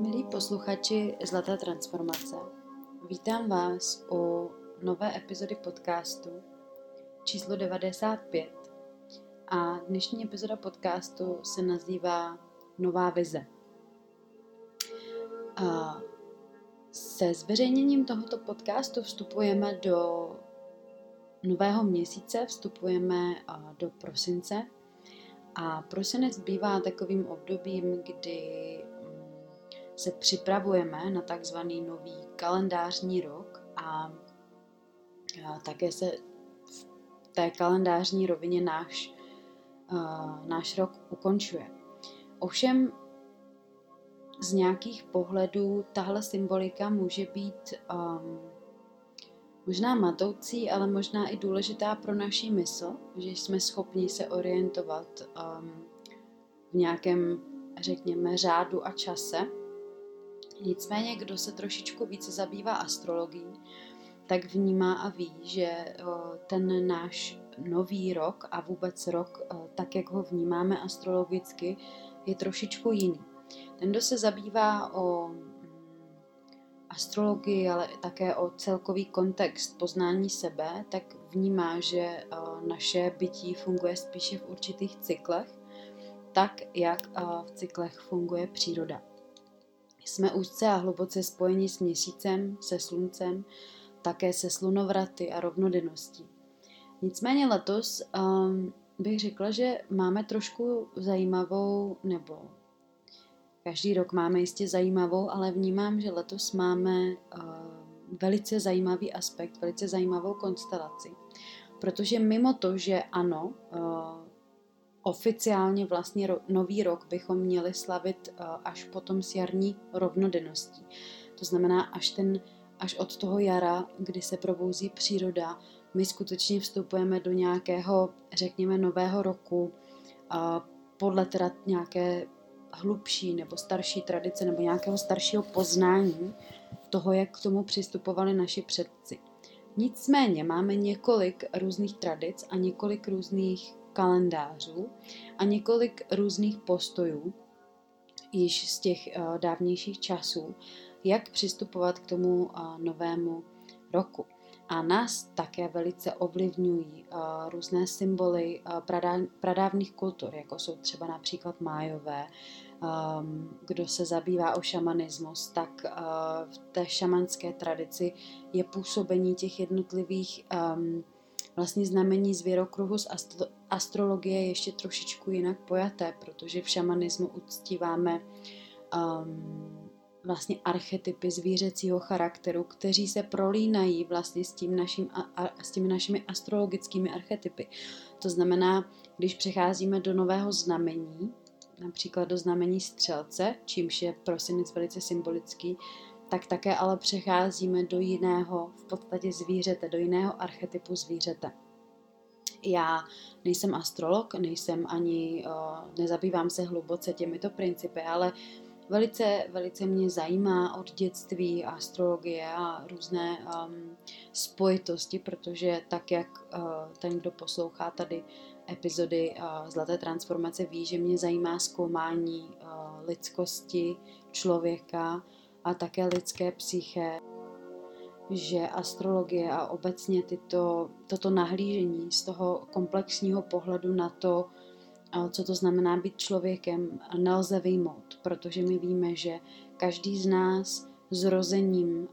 Milí posluchači Zlaté transformace, vítám vás u nové epizody podcastu číslo 95 a dnešní epizoda podcastu se nazývá Nová vize. A se zveřejněním tohoto podcastu vstupujeme do nového měsíce, vstupujeme do prosince a prosinec bývá takovým obdobím, kdy se připravujeme na takzvaný nový kalendářní rok a také se v té kalendářní rovině náš, náš rok ukončuje. Ovšem z nějakých pohledů tahle symbolika může být um, možná matoucí, ale možná i důležitá pro naši mysl, že jsme schopni se orientovat um, v nějakém, řekněme, řádu a čase Nicméně, kdo se trošičku více zabývá astrologií, tak vnímá a ví, že ten náš nový rok a vůbec rok, tak jak ho vnímáme astrologicky, je trošičku jiný. Ten, kdo se zabývá o mm, astrologii, ale také o celkový kontext poznání sebe, tak vnímá, že naše bytí funguje spíše v určitých cyklech, tak jak v cyklech funguje příroda. Jsme úzce a hluboce spojeni s měsícem, se sluncem, také se slunovraty a rovnodenností. Nicméně letos um, bych řekla, že máme trošku zajímavou, nebo každý rok máme jistě zajímavou, ale vnímám, že letos máme uh, velice zajímavý aspekt, velice zajímavou konstelaci. Protože mimo to, že ano, uh, oficiálně vlastně ro, nový rok bychom měli slavit uh, až potom s jarní rovnodenností. To znamená, až, ten, až od toho jara, kdy se probouzí příroda, my skutečně vstupujeme do nějakého, řekněme, nového roku uh, podle teda nějaké hlubší nebo starší tradice nebo nějakého staršího poznání toho, jak k tomu přistupovali naši předci. Nicméně máme několik různých tradic a několik různých kalendářů a několik různých postojů již z těch uh, dávnějších časů, jak přistupovat k tomu uh, novému roku. A nás také velice ovlivňují uh, různé symboly pradá, pradávných kultur, jako jsou třeba například májové. Um, kdo se zabývá o šamanismus, tak v té šamanské tradici je působení těch jednotlivých um, vlastně znamení zvěrokruhu z astro- astrologie ještě trošičku jinak pojaté, protože v šamanismu uctíváme um, vlastně archetypy zvířecího charakteru, kteří se prolínají vlastně s, tím naším, a, a, s těmi našimi astrologickými archetypy. To znamená, když přecházíme do nového znamení, například do znamení střelce, čímž je prosinec velice symbolický, tak také ale přecházíme do jiného, v podstatě zvířete, do jiného archetypu zvířete. Já nejsem astrolog, nejsem ani, uh, nezabývám se hluboce těmito principy, ale velice, velice mě zajímá od dětství astrologie a různé um, spojitosti, protože tak, jak uh, ten, kdo poslouchá tady epizody uh, Zlaté transformace, ví, že mě zajímá zkoumání uh, lidskosti člověka, a také lidské psyché, že astrologie a obecně tyto, toto nahlížení z toho komplexního pohledu na to, co to znamená být člověkem, nelze vyjmout, protože my víme, že každý z nás zrozením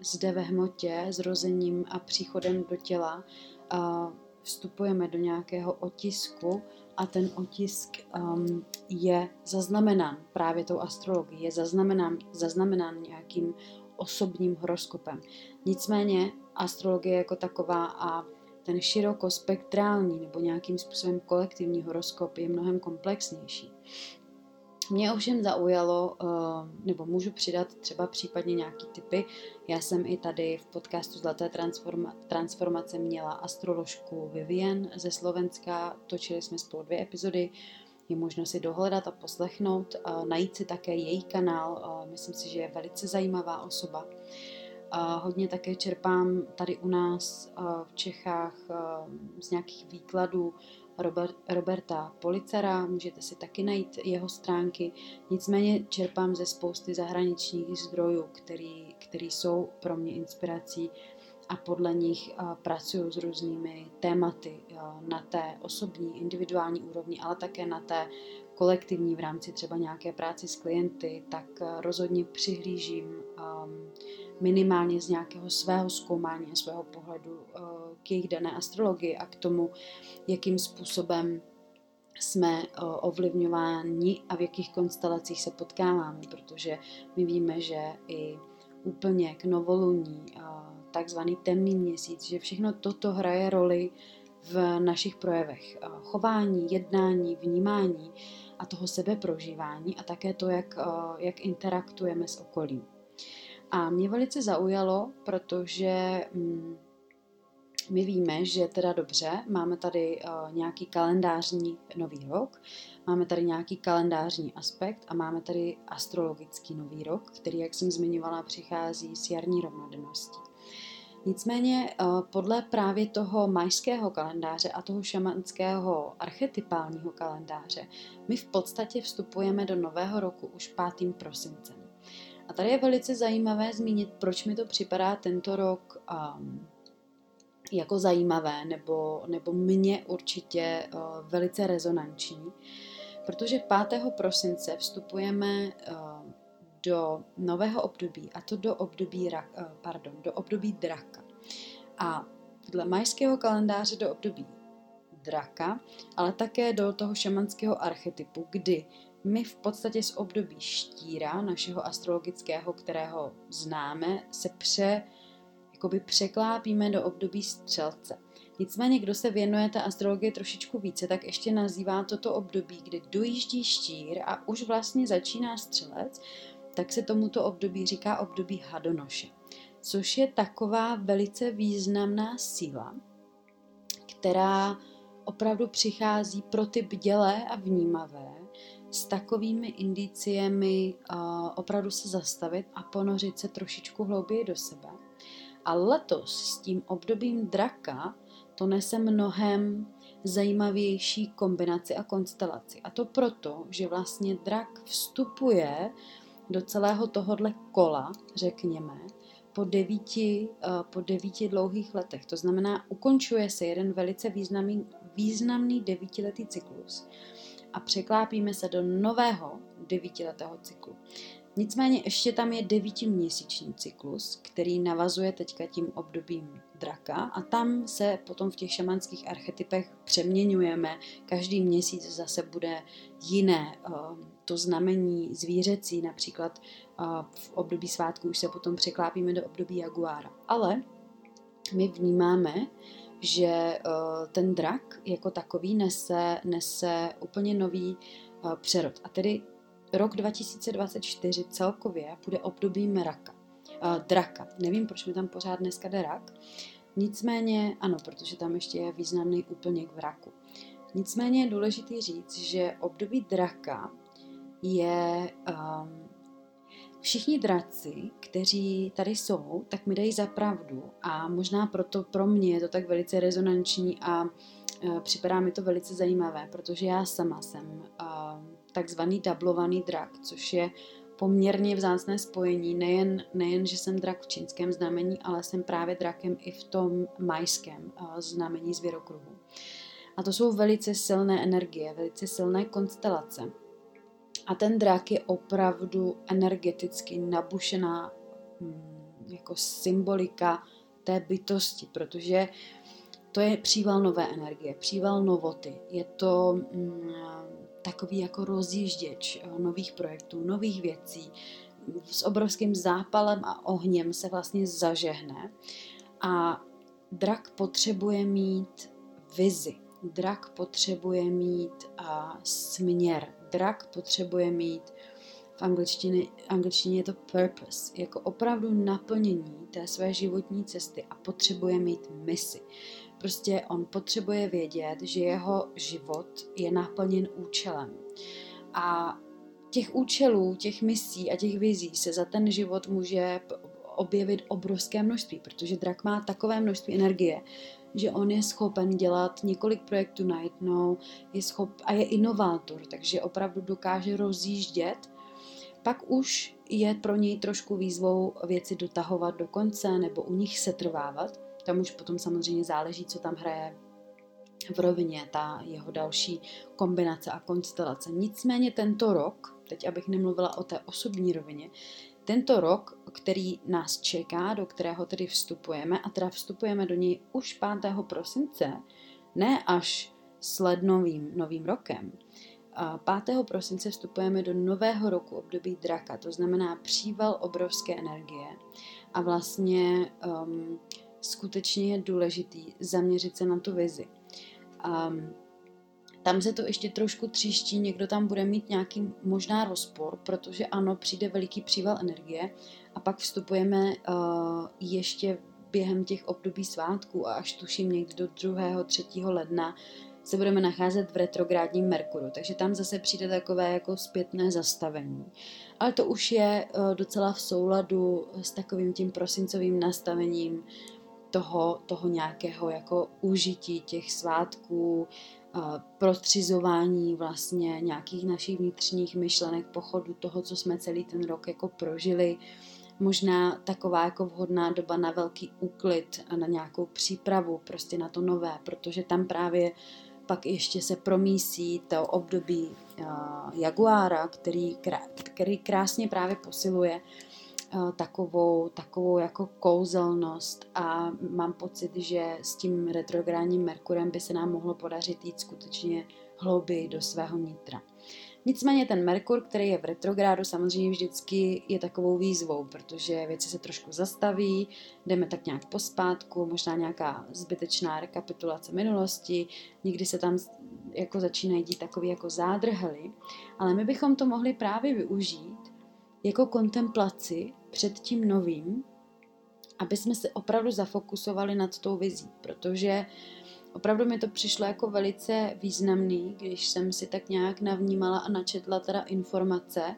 zde ve hmotě, zrozením a příchodem do těla vstupujeme do nějakého otisku a ten otisk um, je zaznamenán právě tou astrologií, je zaznamenán, zaznamenán nějakým osobním horoskopem. Nicméně astrologie jako taková a ten širokospektrální nebo nějakým způsobem kolektivní horoskop je mnohem komplexnější. Mě ovšem zaujalo, eh, nebo můžu přidat třeba případně nějaký typy. Já jsem i tady v podcastu Zlaté transforma- transformace měla astroložku Vivien ze Slovenska, točili jsme spolu dvě epizody, je možno si dohledat a poslechnout, najít si také její kanál, myslím si, že je velice zajímavá osoba. Hodně také čerpám tady u nás v Čechách z nějakých výkladů Robert, Roberta Policera, můžete si taky najít jeho stránky. Nicméně čerpám ze spousty zahraničních zdrojů, který, který jsou pro mě inspirací a podle nich pracuju s různými tématy na té osobní, individuální úrovni, ale také na té kolektivní v rámci třeba nějaké práci s klienty, tak rozhodně přihlížím minimálně z nějakého svého zkoumání a svého pohledu uh, k jejich dané astrologii a k tomu, jakým způsobem jsme uh, ovlivňováni a v jakých konstelacích se potkáváme, protože my víme, že i úplně k novoluní, uh, takzvaný temný měsíc, že všechno toto hraje roli v našich projevech. Chování, jednání, vnímání a toho sebeprožívání a také to, jak, jak interaktujeme s okolím. A mě velice zaujalo, protože mm, my víme, že teda dobře, máme tady uh, nějaký kalendářní nový rok, máme tady nějaký kalendářní aspekt a máme tady astrologický nový rok, který, jak jsem zmiňovala, přichází s jarní rovnodenností. Nicméně uh, podle právě toho majského kalendáře a toho šamanského archetypálního kalendáře my v podstatě vstupujeme do nového roku už 5. prosincem. A tady je velice zajímavé zmínit, proč mi to připadá tento rok um, jako zajímavé, nebo, nebo mně určitě uh, velice rezonanční, protože 5. prosince vstupujeme uh, do nového období, a to do období, uh, pardon, do období draka. A dle majského kalendáře do období draka, ale také do toho šamanského archetypu, kdy my v podstatě z období štíra, našeho astrologického, kterého známe, se pře, jakoby překlápíme do období střelce. Nicméně, kdo se věnuje té astrologii trošičku více, tak ještě nazývá toto období, kdy dojíždí štír a už vlastně začíná střelec, tak se tomuto období říká období hadonoše. Což je taková velice významná síla, která opravdu přichází pro ty bdělé a vnímavé, s takovými indiciemi opravdu se zastavit a ponořit se trošičku hlouběji do sebe. A letos s tím obdobím draka to nese mnohem zajímavější kombinaci a konstelaci. A to proto, že vlastně drak vstupuje do celého tohohle kola, řekněme, po devíti, po devíti dlouhých letech. To znamená, ukončuje se jeden velice významný, významný devítiletý cyklus a překlápíme se do nového devítiletého cyklu. Nicméně ještě tam je devítiměsíční cyklus, který navazuje teďka tím obdobím draka a tam se potom v těch šamanských archetypech přeměňujeme. Každý měsíc zase bude jiné. Eh, to znamení zvířecí, například eh, v období svátku už se potom překlápíme do období jaguára. Ale my vnímáme, že uh, ten drak jako takový nese, nese úplně nový uh, přerod. A tedy rok 2024 celkově bude obdobím raka. Uh, draka. Nevím, proč mi tam pořád dneska jde rak. Nicméně, ano, protože tam ještě je významný úplněk v raku. Nicméně je důležité říct, že období draka je um, Všichni draci, kteří tady jsou, tak mi dají za pravdu a možná proto pro mě je to tak velice rezonanční a e, připadá mi to velice zajímavé, protože já sama jsem e, takzvaný dublovaný drak, což je poměrně vzácné spojení, nejen, nejen, že jsem drak v čínském znamení, ale jsem právě drakem i v tom majském e, znamení zvěrokruhu. A to jsou velice silné energie, velice silné konstelace. A ten drak je opravdu energeticky nabušená mm, jako symbolika té bytosti, protože to je příval nové energie, příval novoty. Je to mm, takový jako rozjížděč eh, nových projektů, nových věcí. S obrovským zápalem a ohněm se vlastně zažehne. A drak potřebuje mít vizi. Drak potřebuje mít a, směr, drak potřebuje mít v angličtině, angličtině je to purpose, jako opravdu naplnění té své životní cesty a potřebuje mít misi. Prostě on potřebuje vědět, že jeho život je naplněn účelem. A těch účelů, těch misí a těch vizí se za ten život může objevit obrovské množství, protože drak má takové množství energie, že on je schopen dělat několik projektů najednou je schop, a je inovátor, takže opravdu dokáže rozjíždět. Pak už je pro něj trošku výzvou věci dotahovat do konce nebo u nich se trvávat. Tam už potom samozřejmě záleží, co tam hraje v rovině ta jeho další kombinace a konstelace. Nicméně tento rok, teď abych nemluvila o té osobní rovině, tento rok, který nás čeká, do kterého tedy vstupujeme, a teda vstupujeme do něj už 5. prosince, ne až s lednovým novým rokem. 5. prosince vstupujeme do nového roku období draka, to znamená příval obrovské energie. A vlastně um, skutečně je důležitý zaměřit se na tu vizi. Um, tam se to ještě trošku tříští, někdo tam bude mít nějaký možná rozpor, protože ano, přijde veliký příval energie a pak vstupujeme uh, ještě během těch období svátků a až tuším někdy do 2. 3. ledna se budeme nacházet v retrográdním Merkuru, takže tam zase přijde takové jako zpětné zastavení. Ale to už je uh, docela v souladu s takovým tím prosincovým nastavením toho, toho nějakého jako užití těch svátků, prostřizování vlastně nějakých našich vnitřních myšlenek, pochodu toho, co jsme celý ten rok jako prožili. Možná taková jako vhodná doba na velký úklid a na nějakou přípravu prostě na to nové, protože tam právě pak ještě se promísí to období uh, Jaguára, který, který krásně právě posiluje Eh, takovou, takovou jako kouzelnost a mám pocit, že s tím retrográdním Merkurem by se nám mohlo podařit jít skutečně hlouběji do svého nitra. Nicméně ten Merkur, který je v retrográdu, samozřejmě vždycky je takovou výzvou, protože věci se trošku zastaví, jdeme tak nějak pospátku, možná nějaká zbytečná rekapitulace minulosti, někdy se tam jako začínají dít takový jako zádrhely, ale my bychom to mohli právě využít jako kontemplaci před tím novým, aby jsme se opravdu zafokusovali nad tou vizí, protože opravdu mi to přišlo jako velice významný, když jsem si tak nějak navnímala a načetla teda informace,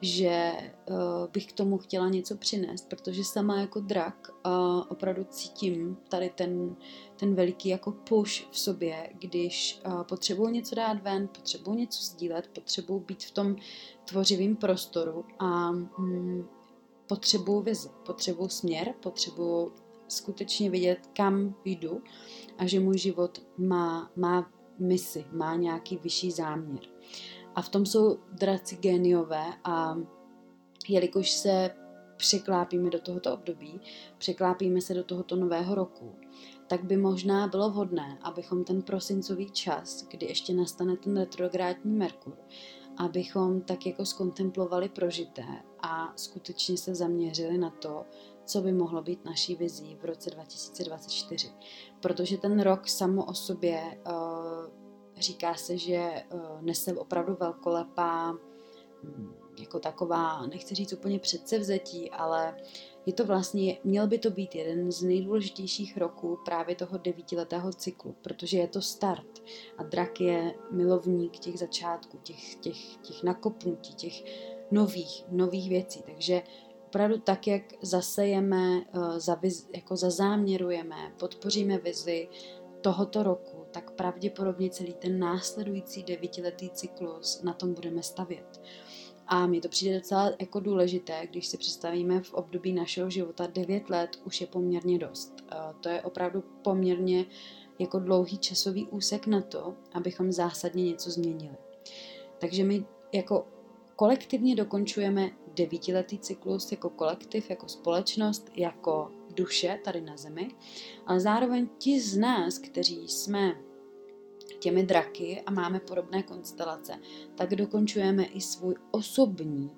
že uh, bych k tomu chtěla něco přinést, protože sama jako drak uh, opravdu cítím tady ten, ten veliký jako push v sobě, když uh, potřebuji něco dát ven, potřebuji něco sdílet, potřebuji být v tom tvořivém prostoru a mm, potřebuju vizi, potřebuju směr, potřebuju skutečně vidět, kam jdu a že můj život má, má misi, má nějaký vyšší záměr. A v tom jsou draci géniové a jelikož se překlápíme do tohoto období, překlápíme se do tohoto nového roku, tak by možná bylo vhodné, abychom ten prosincový čas, kdy ještě nastane ten retrográdní Merkur, abychom tak jako skontemplovali prožité a skutečně se zaměřili na to, co by mohlo být naší vizí v roce 2024. Protože ten rok samo o sobě uh, říká se, že uh, nese opravdu velkolepá, jako taková, nechci říct úplně předsevzetí, ale je to vlastně, měl by to být jeden z nejdůležitějších roků právě toho devítiletého cyklu, protože je to start a drak je milovník těch začátků, těch, těch, těch nakopnutí, těch nových, nových věcí. Takže opravdu tak, jak zasejeme, eh, jako zazáměrujeme, podpoříme vizi tohoto roku, tak pravděpodobně celý ten následující devítiletý cyklus na tom budeme stavět. A mi to přijde docela jako důležité, když si představíme v období našeho života 9 let už je poměrně dost. Eh, to je opravdu poměrně jako dlouhý časový úsek na to, abychom zásadně něco změnili. Takže my jako kolektivně dokončujeme devítiletý cyklus jako kolektiv, jako společnost, jako duše tady na Zemi, ale zároveň ti z nás, kteří jsme těmi draky a máme podobné konstelace, tak dokončujeme i svůj osobní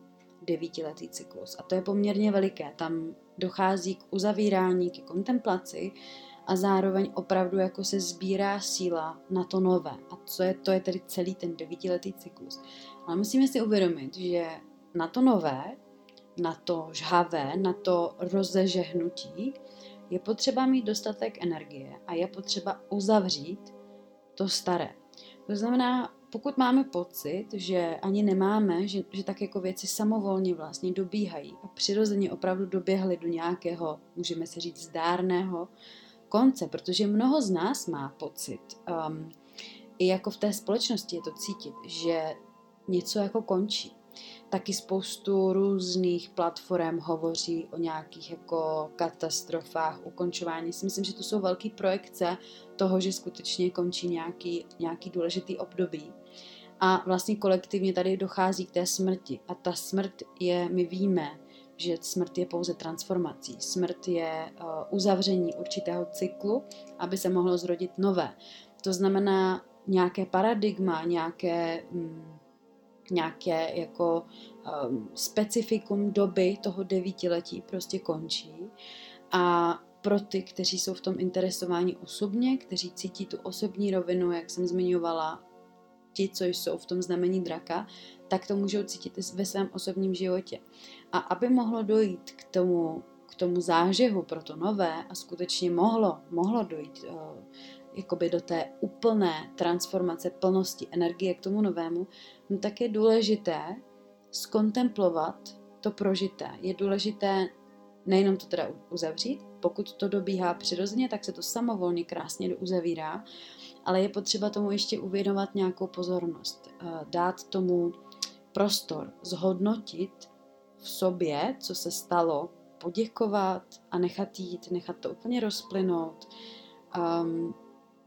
devítiletý cyklus. A to je poměrně veliké. Tam dochází k uzavírání, k kontemplaci a zároveň opravdu jako se sbírá síla na to nové. A co je, to je tedy celý ten devítiletý cyklus. Ale musíme si uvědomit, že na to nové, na to žhavé, na to rozežehnutí je potřeba mít dostatek energie a je potřeba uzavřít to staré. To znamená, pokud máme pocit, že ani nemáme, že, že tak jako věci samovolně vlastně dobíhají a přirozeně opravdu doběhly do nějakého, můžeme si říct, zdárného konce, protože mnoho z nás má pocit, um, i jako v té společnosti je to cítit, že něco jako končí. Taky spoustu různých platform hovoří o nějakých jako katastrofách, ukončování. Si myslím, že to jsou velké projekce toho, že skutečně končí nějaký, nějaký důležitý období. A vlastně kolektivně tady dochází k té smrti. A ta smrt je, my víme, že smrt je pouze transformací. Smrt je uh, uzavření určitého cyklu, aby se mohlo zrodit nové. To znamená nějaké paradigma, nějaké, mm, nějaké jako um, specifikum doby toho devítiletí prostě končí. A pro ty, kteří jsou v tom interesováni osobně, kteří cítí tu osobní rovinu, jak jsem zmiňovala, ti, co jsou v tom znamení draka, tak to můžou cítit i ve svém osobním životě. A aby mohlo dojít k tomu, k tomu zážehu pro to nové a skutečně mohlo, mohlo dojít uh, jakoby do té úplné transformace plnosti energie k tomu novému, no tak je důležité skontemplovat to prožité. Je důležité nejenom to teda uzavřít, pokud to dobíhá přirozeně, tak se to samovolně krásně uzavírá, ale je potřeba tomu ještě uvědomovat nějakou pozornost, eh, dát tomu prostor, zhodnotit v sobě, co se stalo, poděkovat a nechat jít, nechat to úplně rozplynout, um,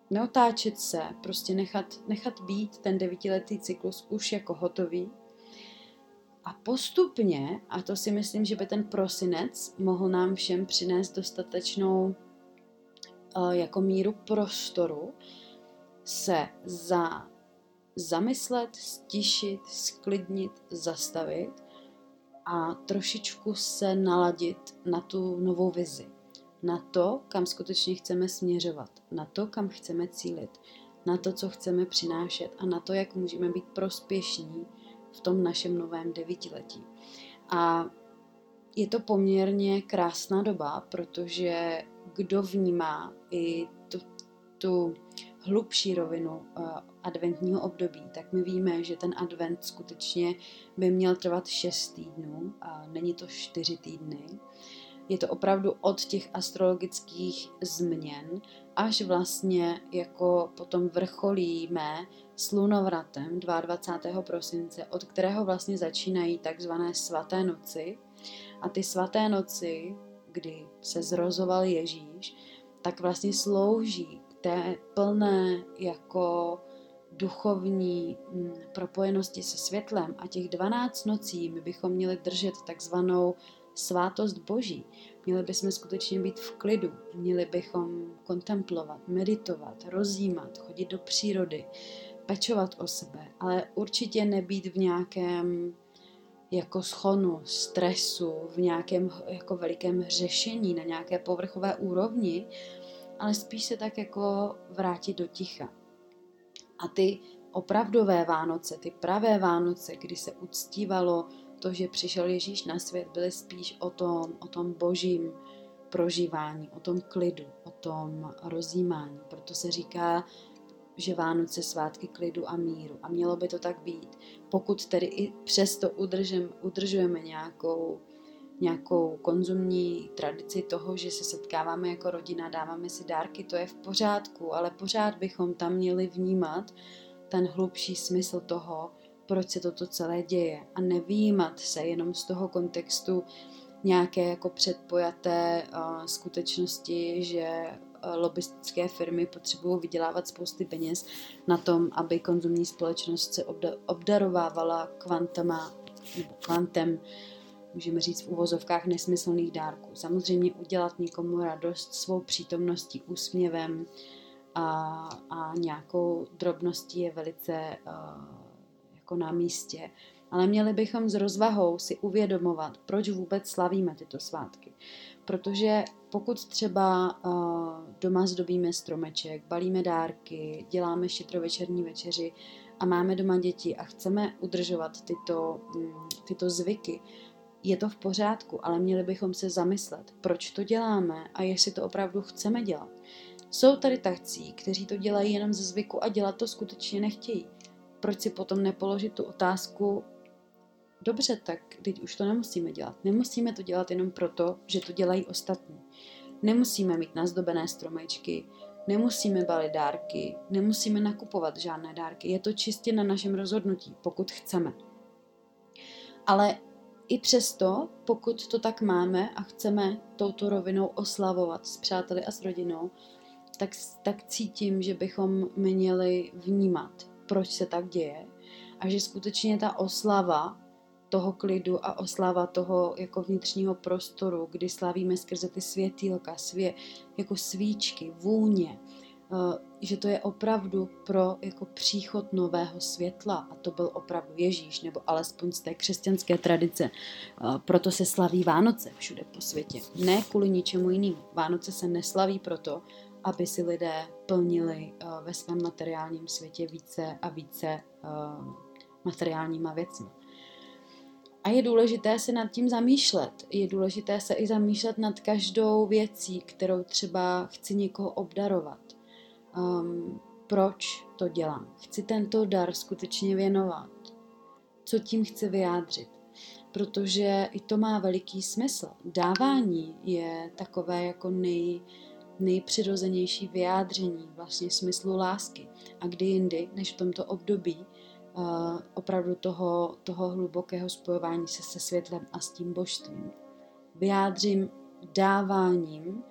neotáčet se, prostě nechat, nechat být ten devítiletý cyklus už jako hotový. A postupně, a to si myslím, že by ten prosinec mohl nám všem přinést dostatečnou uh, jako míru prostoru, se za zamyslet, stišit, sklidnit, zastavit a trošičku se naladit na tu novou vizi. Na to, kam skutečně chceme směřovat, na to, kam chceme cílit, na to, co chceme přinášet a na to, jak můžeme být prospěšní v tom našem novém devítiletí. A je to poměrně krásná doba, protože kdo vnímá i tu, tu hlubší rovinu uh, adventního období, tak my víme, že ten advent skutečně by měl trvat 6 týdnů a není to 4 týdny. Je to opravdu od těch astrologických změn až vlastně jako potom vrcholíme slunovratem 22. prosince, od kterého vlastně začínají takzvané svaté noci. A ty svaté noci, kdy se zrozoval Ježíš, tak vlastně slouží té plné jako duchovní mm, propojenosti se světlem a těch 12 nocí my bychom měli držet takzvanou svátost Boží. Měli bychom skutečně být v klidu, měli bychom kontemplovat, meditovat, rozjímat, chodit do přírody, pečovat o sebe, ale určitě nebýt v nějakém jako schonu, stresu, v nějakém jako velikém řešení, na nějaké povrchové úrovni, ale spíš se tak jako vrátit do ticha. A ty opravdové Vánoce, ty pravé Vánoce, kdy se uctívalo to, že přišel Ježíš na svět, byly spíš o tom, o tom božím prožívání, o tom klidu, o tom rozjímání. Proto se říká, že Vánoce svátky klidu a míru. A mělo by to tak být. Pokud tedy i přesto udržem, udržujeme nějakou nějakou konzumní tradici toho, že se setkáváme jako rodina, dáváme si dárky, to je v pořádku, ale pořád bychom tam měli vnímat ten hlubší smysl toho, proč se toto celé děje a nevýjímat se jenom z toho kontextu nějaké jako předpojaté uh, skutečnosti, že uh, lobistické firmy potřebují vydělávat spousty peněz na tom, aby konzumní společnost se obda- obdarovávala kvantama nebo kvantem můžeme říct v uvozovkách nesmyslných dárků. Samozřejmě udělat někomu radost svou přítomností, úsměvem a, a nějakou drobností je velice uh, jako na místě. Ale měli bychom s rozvahou si uvědomovat, proč vůbec slavíme tyto svátky. Protože pokud třeba uh, doma zdobíme stromeček, balíme dárky, děláme štědrovečerní večeři a máme doma děti a chceme udržovat tyto, um, tyto zvyky, je to v pořádku, ale měli bychom se zamyslet, proč to děláme a jestli to opravdu chceme dělat. Jsou tady takcí, kteří to dělají jenom ze zvyku a dělat to skutečně nechtějí. Proč si potom nepoložit tu otázku, dobře, tak teď už to nemusíme dělat. Nemusíme to dělat jenom proto, že to dělají ostatní. Nemusíme mít nazdobené stromečky, nemusíme balit dárky, nemusíme nakupovat žádné dárky. Je to čistě na našem rozhodnutí, pokud chceme. Ale i přesto, pokud to tak máme a chceme touto rovinou oslavovat s přáteli a s rodinou, tak, tak cítím, že bychom měli vnímat, proč se tak děje a že skutečně ta oslava toho klidu a oslava toho jako vnitřního prostoru, kdy slavíme skrze ty světýlka, svě, jako svíčky, vůně, eh, že to je opravdu pro jako příchod nového světla a to byl opravdu Ježíš, nebo alespoň z té křesťanské tradice. Eh, proto se slaví Vánoce všude po světě. Ne kvůli ničemu jinému. Vánoce se neslaví proto, aby si lidé plnili eh, ve svém materiálním světě více a více materiálníma věcmi. A je důležité se nad tím zamýšlet. Je důležité se i zamýšlet nad každou věcí, kterou třeba chci někoho obdarovat. Um, proč to dělám? Chci tento dar skutečně věnovat. Co tím chci vyjádřit? Protože i to má veliký smysl. Dávání je takové jako nej, nejpřirozenější vyjádření vlastně smyslu lásky. A kdy jindy, než v tomto období, uh, opravdu toho, toho hlubokého spojování se se světlem a s tím božstvím. Vyjádřím dáváním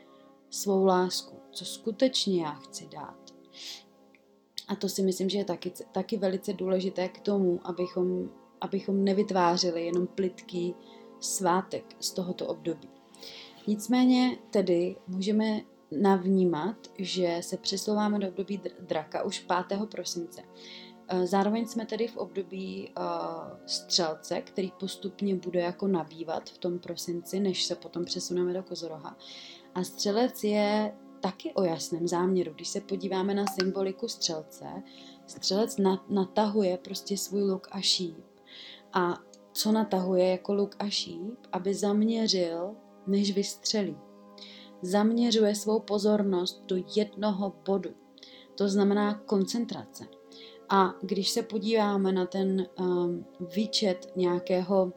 svou lásku, co skutečně já chci dát. A to si myslím, že je taky, taky velice důležité k tomu, abychom, abychom nevytvářeli jenom plitký svátek z tohoto období. Nicméně tedy můžeme navnímat, že se přesouváme do období draka už 5. prosince. Eh, zároveň jsme tedy v období uh, střelce, který postupně bude jako nabývat v tom prosinci, než se potom přesuneme do kozoroha. A střelec je taky o jasném záměru. Když se podíváme na symboliku střelce, střelec natahuje prostě svůj luk a šíp. A co natahuje jako luk a šíp? Aby zaměřil, než vystřelí. Zaměřuje svou pozornost do jednoho bodu. To znamená koncentrace. A když se podíváme na ten um, výčet nějakého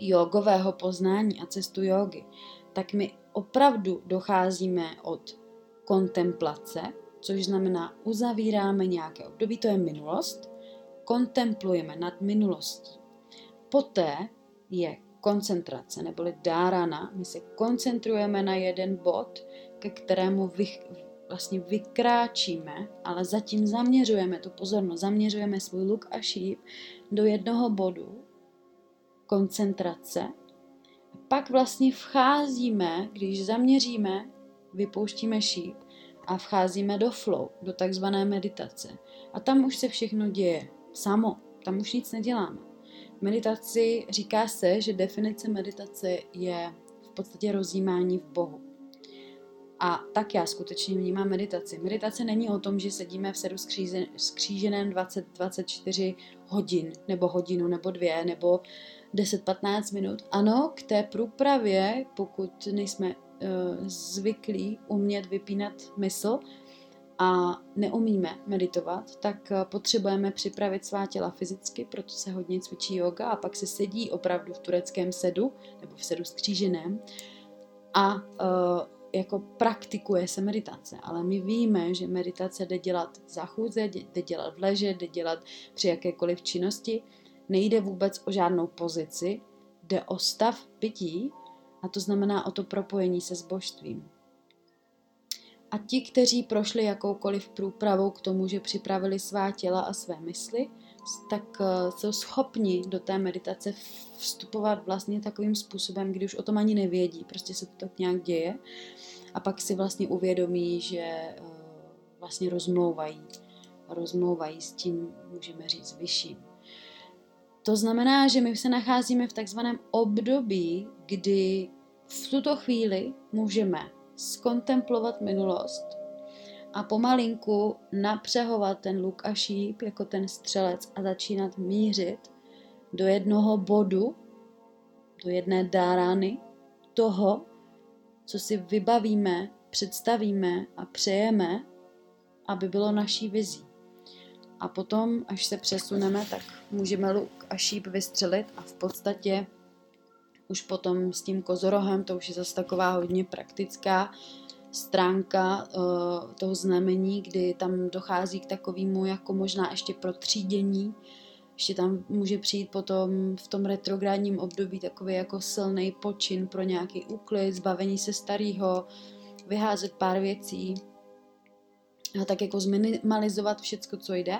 jogového poznání a cestu jogy, tak my opravdu docházíme od kontemplace, což znamená uzavíráme nějaké období, to je minulost, kontemplujeme nad minulostí. Poté je koncentrace, neboli dárana. My se koncentrujeme na jeden bod, ke kterému vlastně vykráčíme, ale zatím zaměřujeme tu pozornost, zaměřujeme svůj luk a šíp do jednoho bodu, koncentrace. A pak vlastně vcházíme, když zaměříme, vypouštíme šíp a vcházíme do flow, do takzvané meditace. A tam už se všechno děje samo, tam už nic neděláme. Meditaci říká se, že definice meditace je v podstatě rozjímání v Bohu. A tak já skutečně vnímám meditaci. Meditace není o tom, že sedíme v sedu skříženém 20-24 hodin, nebo hodinu, nebo dvě, nebo 10-15 minut. Ano, k té průpravě, pokud nejsme uh, zvyklí umět vypínat mysl a neumíme meditovat, tak uh, potřebujeme připravit svá těla fyzicky, proto se hodně cvičí yoga a pak se sedí opravdu v tureckém sedu, nebo v sedu skříženém a uh, jako praktikuje se meditace, ale my víme, že meditace jde dělat za chůze, jde dělat v leže, jde dělat při jakékoliv činnosti. Nejde vůbec o žádnou pozici, jde o stav bytí a to znamená o to propojení se s božstvím. A ti, kteří prošli jakoukoliv průpravou k tomu, že připravili svá těla a své mysli, tak eh, jsou schopni do té meditace vstupovat vlastně takovým způsobem, kdy už o tom ani nevědí, prostě se to tak nějak děje. A pak si vlastně uvědomí, že eh, vlastně rozmlouvají, rozmlouvají s tím, můžeme říct, vyšším. To znamená, že my se nacházíme v takzvaném období, kdy v tuto chvíli můžeme skontemplovat minulost, a pomalinku napřehovat ten luk a šíp jako ten střelec a začínat mířit do jednoho bodu, do jedné dárány toho, co si vybavíme, představíme a přejeme, aby bylo naší vizí. A potom, až se přesuneme, tak můžeme luk a šíp vystřelit a v podstatě Už potom s tím kozorohem, to už je zase taková hodně praktická stránka uh, toho znamení, kdy tam dochází k takovému jako možná ještě protřídění, ještě tam může přijít potom v tom retrográdním období takový jako silný počin pro nějaký úklid, zbavení se starého, vyházet pár věcí a tak jako zminimalizovat všecko, co jde.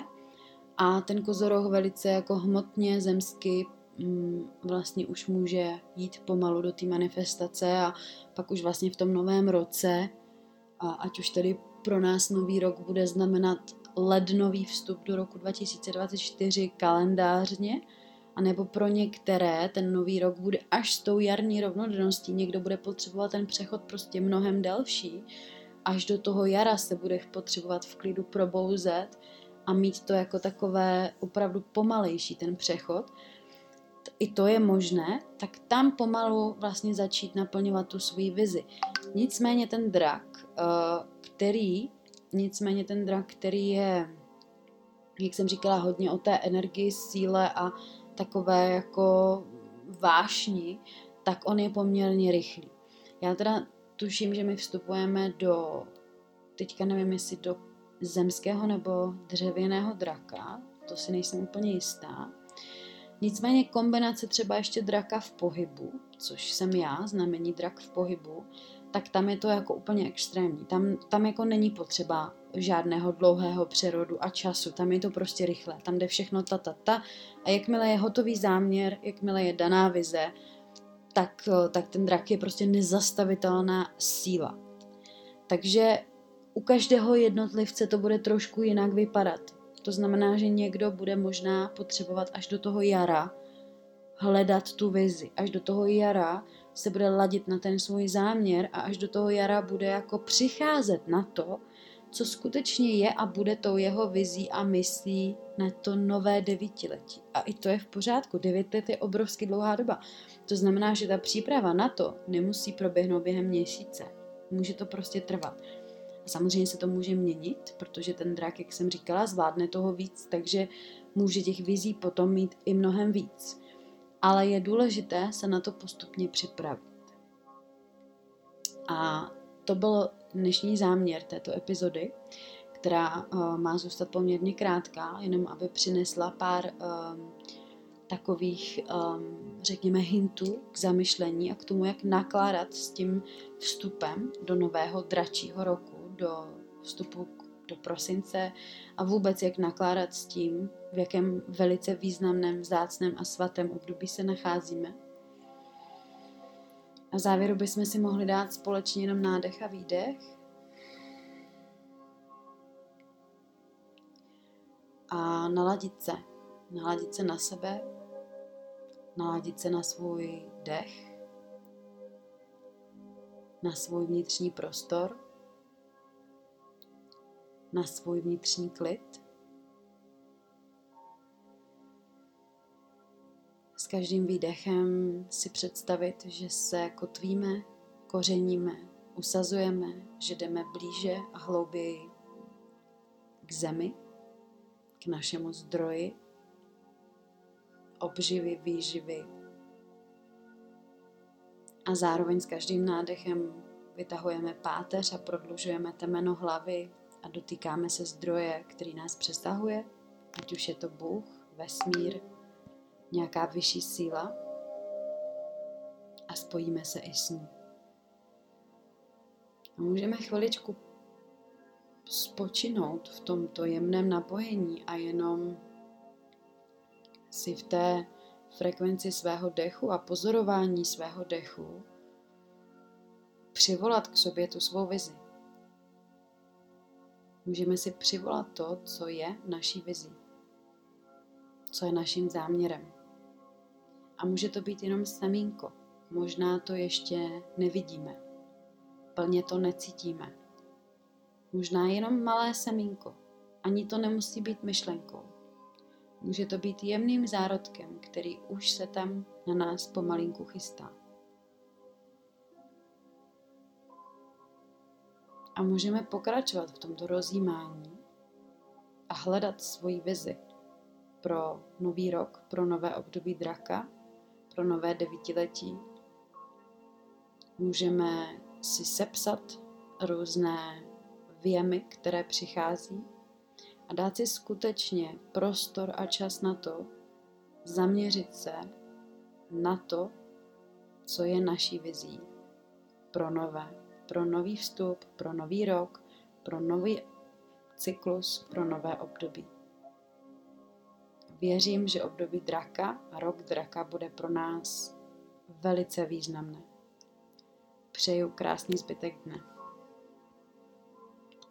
A ten kozoroh velice jako hmotně, zemsky vlastně už může jít pomalu do té manifestace a pak už vlastně v tom novém roce, a ať už tedy pro nás nový rok bude znamenat lednový vstup do roku 2024 kalendářně, anebo pro některé ten nový rok bude až s tou jarní rovnodenností. Někdo bude potřebovat ten přechod prostě mnohem delší. Až do toho jara se bude potřebovat v klidu probouzet a mít to jako takové opravdu pomalejší ten přechod. I to je možné, tak tam pomalu vlastně začít naplňovat tu svoji vizi. Nicméně ten drak, eh, který Nicméně ten drak, který je, jak jsem říkala, hodně o té energii, síle a takové jako vášni, tak on je poměrně rychlý. Já teda tuším, že my vstupujeme do, teďka nevím, jestli do zemského nebo dřevěného draka, to si nejsem úplně jistá. Nicméně kombinace třeba ještě draka v pohybu, což jsem já, znamení drak v pohybu, tak tam je to jako úplně extrémní. Tam, tam jako není potřeba žádného dlouhého přerodu a času. Tam je to prostě rychle. Tam jde všechno ta, ta, ta. A jakmile je hotový záměr, jakmile je daná vize, tak, tak ten drak je prostě nezastavitelná síla. Takže u každého jednotlivce to bude trošku jinak vypadat. To znamená, že někdo bude možná potřebovat až do toho jara hledat tu vizi. Až do toho jara se bude ladit na ten svůj záměr a až do toho jara bude jako přicházet na to, co skutečně je a bude tou jeho vizí a myslí na to nové devítiletí. A i to je v pořádku. Devět let je obrovsky dlouhá doba. To znamená, že ta příprava na to nemusí proběhnout během měsíce. Může to prostě trvat. Samozřejmě se to může měnit, protože ten drak, jak jsem říkala, zvládne toho víc, takže může těch vizí potom mít i mnohem víc ale je důležité se na to postupně připravit. A to byl dnešní záměr této epizody, která uh, má zůstat poměrně krátká, jenom aby přinesla pár um, takových, um, řekněme, hintů k zamyšlení a k tomu, jak nakládat s tím vstupem do nového dračího roku, do vstupu do prosince a vůbec jak nakládat s tím, v jakém velice významném, vzácném a svatém období se nacházíme. A v závěru bychom si mohli dát společně jenom nádech a výdech. A naladit se. Naladit se na sebe, naladit se na svůj dech, na svůj vnitřní prostor, na svůj vnitřní klid. S každým výdechem si představit, že se kotvíme, kořeníme, usazujeme, že jdeme blíže a hlouběji k zemi, k našemu zdroji, obživy, výživy. A zároveň s každým nádechem vytahujeme páteř a prodlužujeme temeno hlavy a dotýkáme se zdroje, který nás přesahuje, ať už je to Bůh, vesmír, nějaká vyšší síla a spojíme se i s ní. A můžeme chviličku spočinout v tomto jemném napojení a jenom si v té frekvenci svého dechu a pozorování svého dechu přivolat k sobě tu svou vizi. Můžeme si přivolat to, co je naší vizí, co je naším záměrem. A může to být jenom semínko. Možná to ještě nevidíme. Plně to necítíme. Možná jenom malé semínko. Ani to nemusí být myšlenkou. Může to být jemným zárodkem, který už se tam na nás pomalinku chystá. A můžeme pokračovat v tomto rozjímání a hledat svoji vizi pro nový rok, pro nové období draka, pro nové devítiletí. Můžeme si sepsat různé věmy, které přichází a dát si skutečně prostor a čas na to, zaměřit se na to, co je naší vizí pro nové, pro nový vstup, pro nový rok, pro nový cyklus, pro nové období. Věřím, že období draka a rok draka bude pro nás velice významné. Přeju krásný zbytek dne.